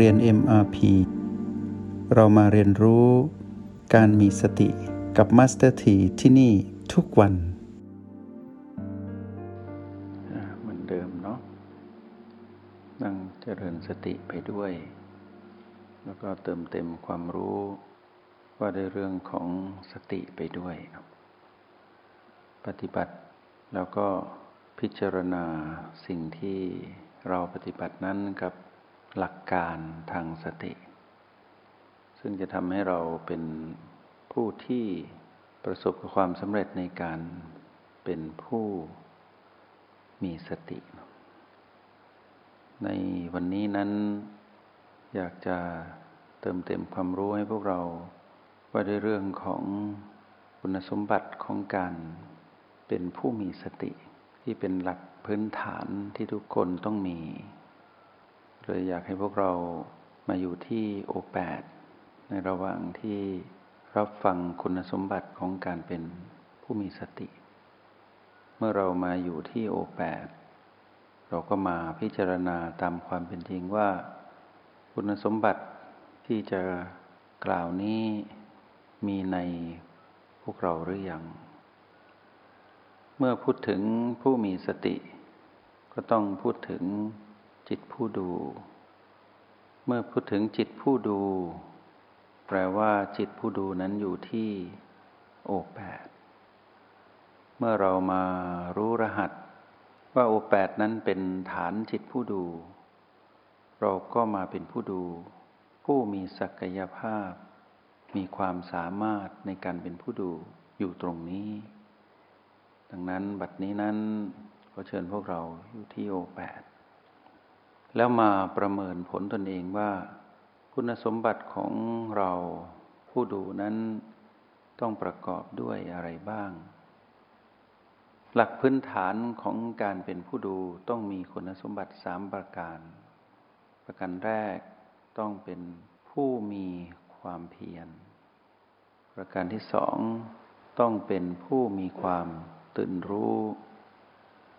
เรียน MRP เรามาเรียนรู้การมีสติกับ Master T ที่ที่นี่ทุกวันเหมือนเดิมเนาะนั่งเจริญสติไปด้วย แล้วก็เติมเต็มความรู้ว่าในเรื่องของสติไปด้วย ปฏิบัติแล้วก็พิจารณาสิ่งที่เราปฏิบัตินั้นกับ หลักการทางสติ ซึ่งจะทำให้เราเป็นผู้ที่ประสบกับความสำเร็จในการเป็นผู้มีสติ ในวันนี้นั้นอยากจะเติมเต็มความรู้ให้พวกเรา ว่าในเรื่องของคุณสมบัติของการเป็นผู้มีสติ ที่เป็นหลักพื้นฐานที่ทุกคนต้องมี เลยอยากให้พวกเรามาอยู่ที่โอแปดในระหว่างที่รับฟังคุณสมบัติของการเป็นผู้มีสติ เมื่อเรามาอยู่ที่โอแปดเราก็มาพิจารณาตามความเป็นจริงว่า คุณสมบัติที่จะกล่าวนี้มีในพวกเราหรือยัง เมื่อพูดถึงผู้มีสติ ก็ต้องพูดถึง จิตผู้ดู เมื่อพูดถึงจิตผู้ดู แปลว่าจิตผู้ดูนั้นอยู่ที่โอแปดเมื่อเรามารู้รหัส ว่าโอแปดนั้นเป็นฐานจิตผู้ดู เราก็มาเป็นผู้ดู ผู้มีศักยภาพ มีความสามารถในการเป็นผู้ดูอยู่ตรงนี้ ดังนั้นบัดนี้นั้นก็เชิญพวกเราอยู่ที่โอแปด แล้วมาประเมินผลตนเองว่า คุณสมบัติของเราผู้ดูนั้นต้องประกอบด้วยอะไรบ้าง หลักพื้นฐานของการเป็นผู้ดูต้องมีคุณสมบัติสามประการ ประการแรกต้องเป็นผู้มีความเพียร ประการที่สองต้องเป็นผู้มีความตื่นรู้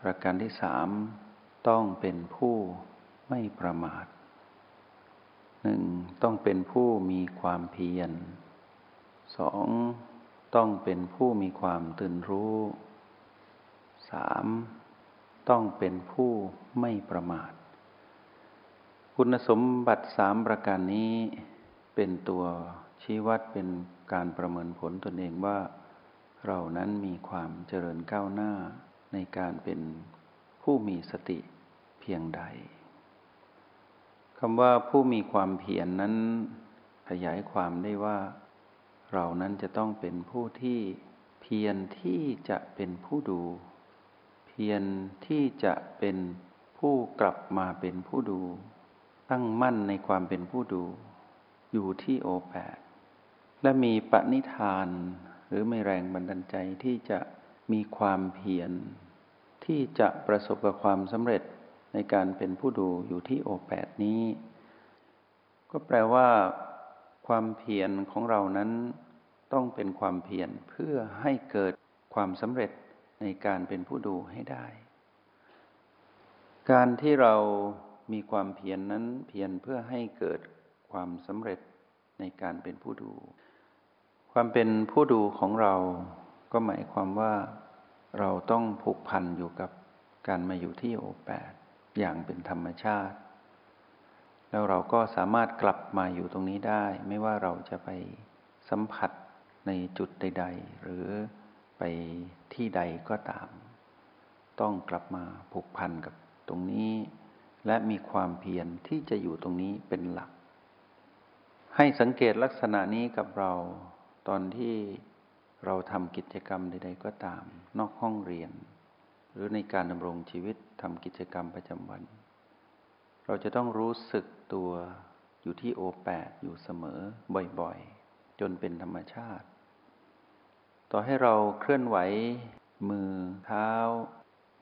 ประการที่สามต้องเป็นผู้ ไม่ประมาทหนึ่งต้องเป็นผู้มีความเพียรสองต้องเป็นผู้มีความตื่นรู้สามต้องเป็นผู้ไม่ประมาท คุณสมบัติสามประการนี้เป็นตัวชี้วัดเป็นการประเมินผลตนเองว่า เรานั้นมีความเจริญก้าวหน้าในการเป็นผู้มีสติเพียงใด คำว่าผู้มีความเพียรนนั้นขยายความได้ว่า เรานั้นจะต้องเป็นผู้ที่เพียรที่จะเป็นผู้ดู เพียรที่จะเป็นผู้กลับมาเป็นผู้ดู ตั้งมั่นในความเป็นผู้ดู อยู่ที่โอแปดและมีปณิธาน หรือไม่แรงบันดาลใจที่จะมีความเพียรที่จะประสบกับความสำเร็จ ในการเป็นผู้ดูอยู่ที่โอแปดนี้ ก็แปลว่า ความเพียรของเรานั้นต้องเป็นความเพียรเพื่อให้เกิดความสำเร็จในการเป็นผู้ดูให้ได้ การที่เรามีความเพียรนนั้นเพียรเพื่อให้เกิดความสำเร็จในการเป็นผู้ดู ความเป็นผู้ดูของเราก็หมายความว่าเราต้องผูกพันอยู่กับการมาอยู่ที่โอแปด อย่างเป็นธรรมชาติ แล้วเราก็สามารถกลับมาอยู่ตรงนี้ได้ ไม่ว่าเราจะไปสัมผัสในจุดใด ๆ หรือไปที่ใดก็ตาม ต้องกลับมาผูกพันกับตรงนี้ และมีความเพียรที่จะอยู่ตรงนี้เป็นหลัก ให้สังเกตลักษณะนี้กับเราตอนที่เราทำกิจกรรมใด ๆ ก็ตาม นอกห้องเรียน หรือในการดำรงชีวิตทำกิจกรรมประจำวัน เราจะต้องรู้สึกตัวอยู่ที่โอแปดอยู่เสมอบ่อยๆ จนเป็นธรรมชาติ ต่อให้เราเคลื่อนไหวมือเท้า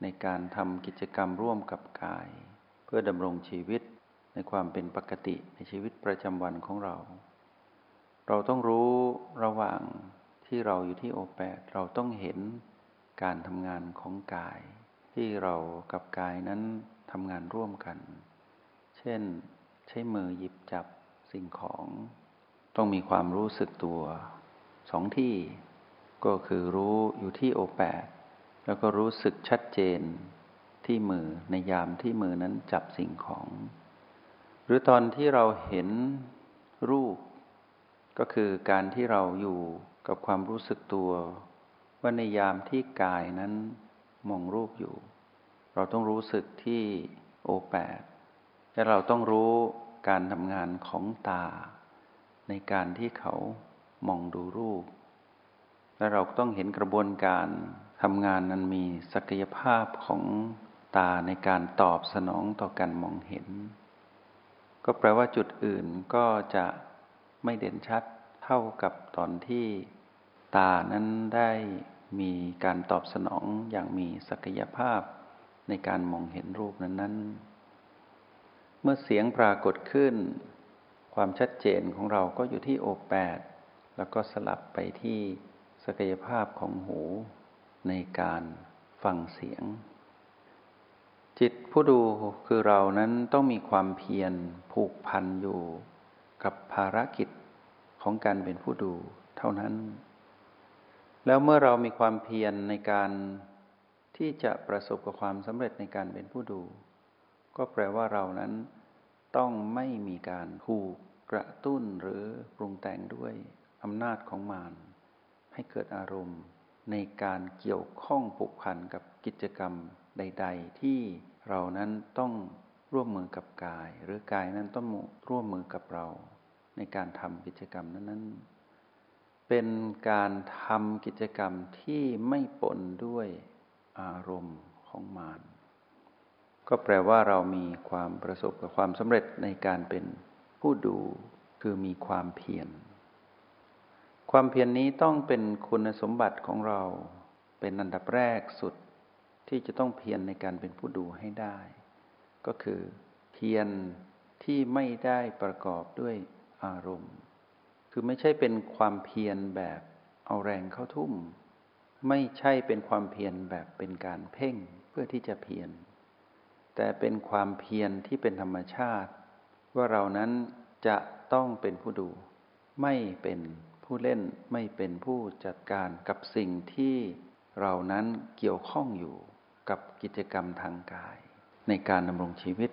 ในการทำกิจกรรมร่วมกับกาย เพื่อดำรงชีวิตในความเป็นปกติในชีวิตประจำวันของเรา เราต้องรู้ระหว่างที่เราอยู่ที่โอแปดเราต้องเห็น การทำงานของกาย ที่เรากับกายนั้นทำงานร่วมกัน เช่น ใช้มือหยิบจับสิ่งของ ต้องมีความรู้สึกตัวสองที่ ก็คือรู้อยู่ที่โอแปดแล้วก็รู้สึกชัดเจนที่มือในยามที่มือนั้นจับสิ่งของ หรือตอนที่เราเห็นรูป ก็คือการที่เราอยู่กับความรู้สึกตัว ว่าในยามที่กายนั้นมองรูปอยู่ เราต้องรู้สึกที่โอแปดและเราต้องรู้การทำงานของตา ในการที่เขามองดูรูป และเราต้องเห็นกระบวนการทำงานนั้นมีศักยภาพของตาในการตอบสนองต่อการมองเห็น ก็แปลว่าจุดอื่นก็จะไม่เด่นชัดเท่ากับตอนที่ตานั้นได้ มีการตอบสนองอย่างมีศักยภาพในการมองเห็นรูปนั้น ๆ เมื่อเสียงปรากฏขึ้น ความชัดเจนของเราก็อยู่ที่โอแปดแล้วก็สลับไปที่ศักยภาพของหูในการฟังเสียง จิตผู้ดูคือเรานั้นต้องมีความเพียรผูกพันอยู่กับภารกิจของการเป็นผู้ดูเท่านั้น แล้วเมื่อเรามีความเพียรในการที่จะประสบกับความสำเร็จในการเป็นผู้ดู ก็แปลว่าเรานั้นต้องไม่มีการถูกกระตุ้นหรือปรุงแต่งด้วยอำนาจของมารให้เกิดอารมณ์ในการเกี่ยวข้องผูกพันกับกิจกรรมใด ๆ ที่เรานั้นต้องร่วมมือกับกาย หรือกายนั้นต้องร่วมมือกับเรา ในการทำกิจกรรมนั้นๆ เป็นการทำกิจกรรมที่ไม่ปนด้วยอารมณ์ของมารก็แปลว่าเรามีความประสบกับความสำเร็จในการเป็นผู้ดูคือมีความเพียร ความเพียรนนี้ต้องเป็นคุณสมบัติของเราเป็นอันดับแรกสุดที่จะต้องเพียรในการเป็นผู้ดูให้ได้ ก็คือเพียรที่ไม่ได้ประกอบด้วยอารมณ์ คือไม่ใช่เป็นความเพียรแบบเอาแรงเข้าทุ่ม ไม่ใช่เป็นความเพียรแบบเป็นการเพ่งเพื่อที่จะเพียรแต่เป็นความเพียรที่เป็นธรรมชาติ ว่าเรานั้นจะต้องเป็นผู้ดู ไม่เป็นผู้เล่นไม่เป็นผู้จัดการกับสิ่งที่เรานั้นเกี่ยวข้องอยู่กับกิจกรรมทางกาย ในการดำรงชีวิต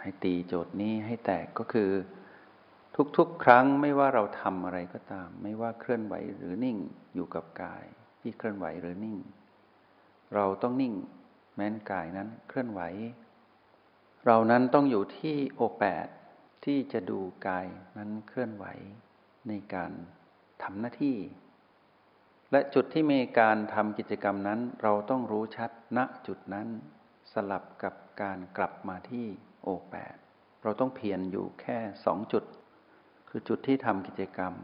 ให้ตีโจทย์นี้ให้แตกก็คือ ทุกๆ ครั้งไม่ว่าเราทำอะไรก็ตาม ไม่ว่าเคลื่อนไหวหรือนิ่งอยู่กับกาย ที่เคลื่อนไหวหรือนิ่ง เราต้องนิ่ง แม้นกายนั้นเคลื่อนไหว เรานั้นต้องอยู่ที่โอแปดที่จะดูกายนั้นเคลื่อนไหวในการทำหน้าที่ และจุดที่มีการทำกิจกรรมนั้น เราต้องรู้ชัดณจุดนั้น สลับกับการกลับมาที่โอแปดเราต้องเพียรอยู่แค่สองจุด คือจุดที่ทำกิจกรรม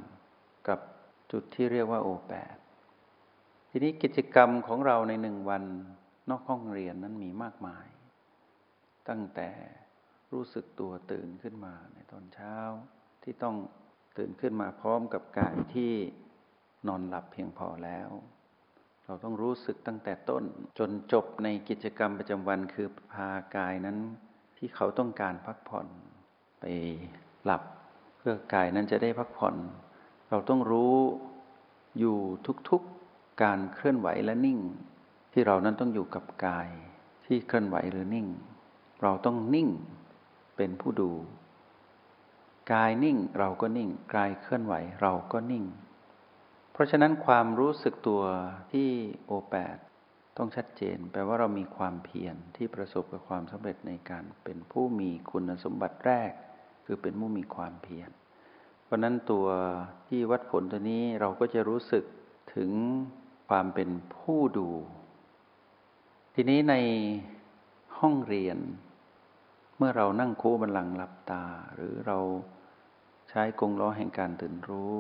กับจุดที่เรียกว่าโอแปดทีนี้กิจกรรมของเราในหนึ่งวันนอกห้องเรียนนั้นมีมากมาย ตั้งแต่รู้สึกตัวตื่นขึ้นมาในตอนเช้า ที่ต้องตื่นขึ้นมาพร้อมกับกายที่นอนหลับเพียงพอแล้ว เราต้องรู้สึกตั้งแต่ต้น จนจบในกิจกรรมประจำวันคือพากายนั้นที่เขาต้องการพักผ่อนไปหลับ พื่อกายนั้นจะได้พักผ่อน เราต้องรู้อยู่ทุกๆการเคลื่อนไหวและนิ่ง ที่เรานั้นต้องอยู่กับกายที่เคลื่อนไหวหรือนิ่ง เราต้องนิ่งเป็นผู้ดู กายนิ่งเราก็นิ่ง กายเคลื่อนไหวเราก็นิ่ง เพราะฉะนั้นความรู้สึกตัวที่โอแปดต้องชัดเจน แปลว่าเรามีความเพียรที่ประสบกับความสำเร็จในการเป็นผู้มีคุณสมบัติแรก คือเป็นผู้มีความเพียร เพราะนั้นตัวที่วัดผลตัวนี้เราก็จะรู้สึกถึงความเป็นผู้ดู ทีนี้ในห้องเรียน เมื่อเรานั่งคู่บันลังหลับตา หรือเราใช้กงล้อแห่งการตื่นรู้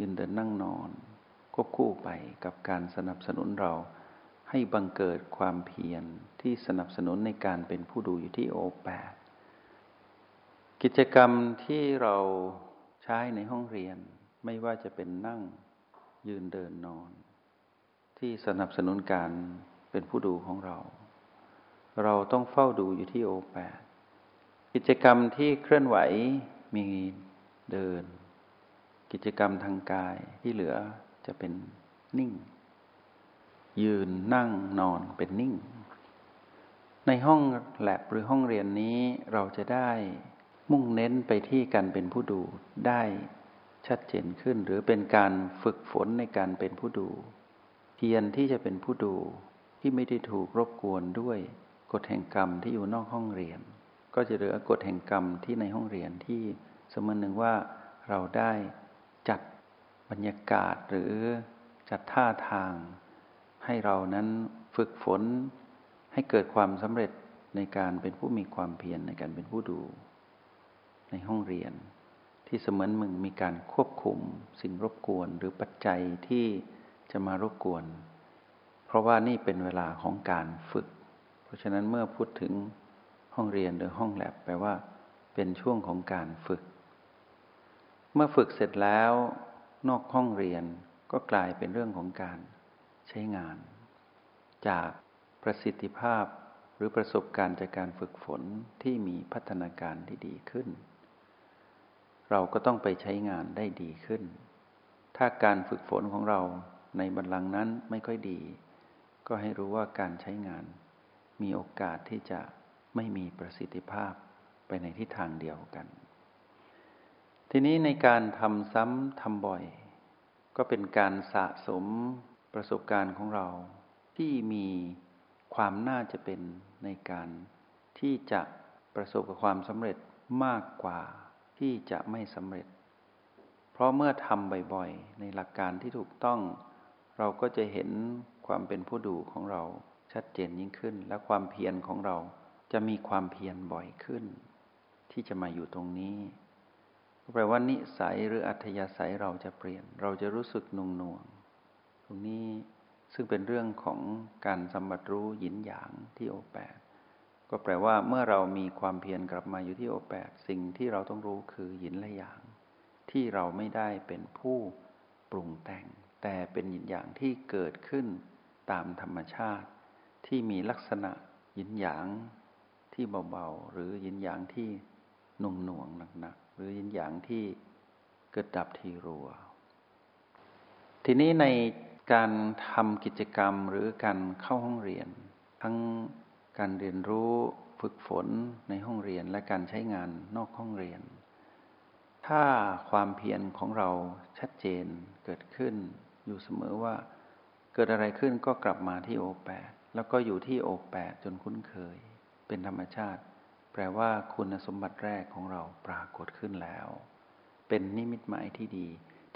ยืนเดินนั่งนอนควบคู่ไปกับการสนับสนุนเราให้บังเกิดความเพียรที่สนับสนุนในการเป็นผู้ดูอยู่ที่โอแปด กิจกรรมที่เราใช้ในห้องเรียน ไม่ว่าจะเป็นนั่งยืนเดินนอน ที่สนับสนุนการเป็นผู้ดูของเรา เราต้องเฝ้าดูอยู่ที่โอแปดกิจกรรมที่เคลื่อนไหวมีเดิน กิจกรรมทางกายที่เหลือจะเป็นนิ่ง ยืนนั่งนอนเป็นนิ่ง ในห้องแลบหรือห้องเรียนนี้เราจะได้ มุ่งเน้นไปที่การเป็นผู้ดูได้ชัดเจนขึ้น หรือเป็นการฝึกฝนในการเป็นผู้ดู เพียรที่จะเป็นผู้ดูที่ไม่ได้ถูกรบกวนด้วยกฎแห่งกรรมที่อยู่นอกห้องเรียน ก็จะเหลือกฎแห่งกรรมที่ในห้องเรียนที่สมมติหนึ่งว่าเราได้จัดบรรยากาศหรือจัดท่าทาง ให้เรานั้นฝึกฝนให้เกิดความสำเร็จในการเป็นผู้มีความเพียรในการเป็นผู้ดู ในห้องเรียน ที่เสมือนมึงมีการควบคุมสิ่งรบกวนหรือปัจจัยที่จะมารบกวน เพราะว่านี่เป็นเวลาของการฝึก เพราะฉะนั้นเมื่อพูดถึงห้องเรียนหรือห้องแลบแปลว่า เป็นช่วงของการฝึก เมื่อฝึกเสร็จแล้ว นอกห้องเรียนก็กลายเป็นเรื่องของการใช้งาน จากประสิทธิภาพหรือประสบการณ์จากการฝึกฝนที่มีพัฒนาการที่ดีขึ้น เราก็ต้องไปใช้งานได้ดีขึ้น ถ้าการฝึกฝนของเราในบัลลังก์นั้นไม่ค่อยดี ก็ให้รู้ว่าการใช้งาน มีโอกาสที่จะไม่มีประสิทธิภาพไปในทิศทางเดียวกัน ทีนี้ในการทำซ้ำทำบ่อย ก็เป็นการสะสมประสบการณ์ของเรา ที่มีความน่าจะเป็นในการที่จะประสบกับความสำเร็จมากกว่า ที่จะไม่สำเร็จ เพราะเมื่อทำบ่อยๆ ในหลักการที่ถูกต้อง เราก็จะเห็นความเป็นผู้ดูของเราชัดเจนยิ่งขึ้น และความเพียรของเราจะมีความเพียรบ่อยขึ้น ที่จะมาอยู่ตรงนี้แปลว่านิสัยหรืออัธยาศัยเราจะเปลี่ยน เราจะรู้สึกนุ่งหน่วง ตรงนี้ซึ่งเป็นเรื่องของการสัมบัติรู้หยินหยางที่โอแปด ก็แปลว่าเมื่อเรามีความเพียรกลับมาอยู่ที่โอแปดสิ่งที่เราต้องรู้คือหยินและหยาง ที่เราไม่ได้เป็นผู้ปรุงแต่ง แต่เป็นหยินหยางที่เกิดขึ้นตามธรรมชาติ ที่มีลักษณะหยินหยางที่เบาๆ หรือหยินหยางที่หนุ่งหน่วงหนักๆหรือหยินหยางที่เกิดดับทีรัว ทีนี้ในการทำกิจกรรมหรือการเข้าห้องเรียน ทั้ง การเรียนรู้ฝึกฝนในห้องเรียนและการใช้งานนอกห้องเรียน ถ้าความเพียรของเราชัดเจนเกิดขึ้น อยู่เสมอว่า เกิดอะไรขึ้นก็กลับมาที่โอแปดแล้วก็อยู่ที่โอแปดจนคุ้นเคย เป็นธรรมชาติ แปลว่าคุณสมบัติแรกของเราปรากฏขึ้นแล้ว เป็นนิมิตหมายที่ดี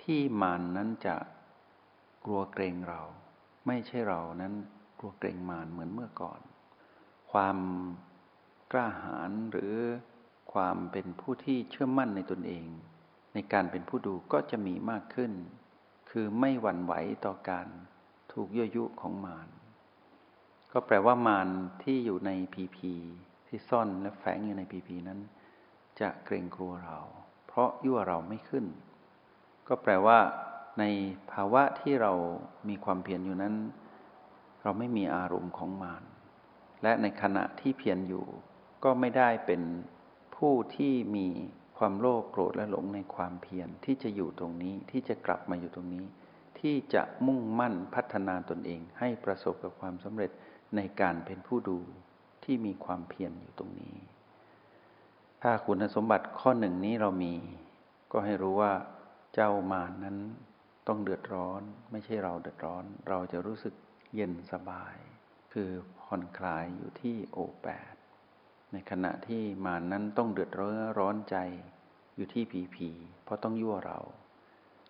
ที่มันนั้นจะกลัวเกรงเรา ไม่ใช่เรานั้นกลัวเกรงมารเหมือนเมื่อก่อน ความกล้าหาญหรือความเป็นผู้ที่เชื่อมั่นในตนเอง ในการเป็นผู้ดูก็จะมีมากขึ้น คือไม่หวั่นไหวต่อการถูกยั่วยุของมารก็แปลว่ามารที่อยู่ในพีพีที่ซ่อนและแฝงอยู่ในพีพีนั้น จะเกรงกลัวเรา เพราะยั่วเราไม่ขึ้น ก็แปลว่าในภาวะที่เรามีความเพียรอยู่นั้น เราไม่มีอารมณ์ของมาร และในขณะที่เพียรอยู่ ก็ไม่ได้เป็นผู้ที่มีความโลภโกรธและหลงในความเพียรที่จะอยู่ตรงนี้ที่จะกลับมาอยู่ตรงนี้ ที่จะมุ่งมั่นพัฒนาตนเองให้ประสบกับความสำเร็จในการเป็นผู้ดูที่มีความเพียรอยู่ตรงนี้ ถ้าคุณสมบัติข้อหนึ่งนี้เรามี ก็ให้รู้ว่าเจ้ามานนั้นต้องเดือดร้อน ไม่ใช่เราเดือดร้อน เราจะรู้สึกเย็นสบาย คือ ผ่อนคลายอยู่ที่โอแปดในขณะที่มานั้นต้องเดือดร้อนร้อนใจอยู่ที่ผีผีเพราะต้องยั่วเรา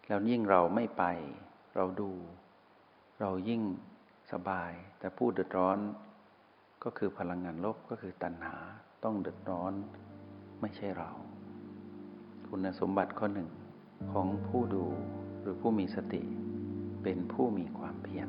แล้วยิ่งเราไม่ไป เราดู เรายิ่งสบาย แต่ผู้เดือดร้อนก็คือพลังงานลบก็คือตัณหาต้องเดือดร้อน ไม่ใช่เรา คุณสมบัติข้อหนึ่งของผู้ดูหรือผู้มีสติ เป็นผู้มีความเพียร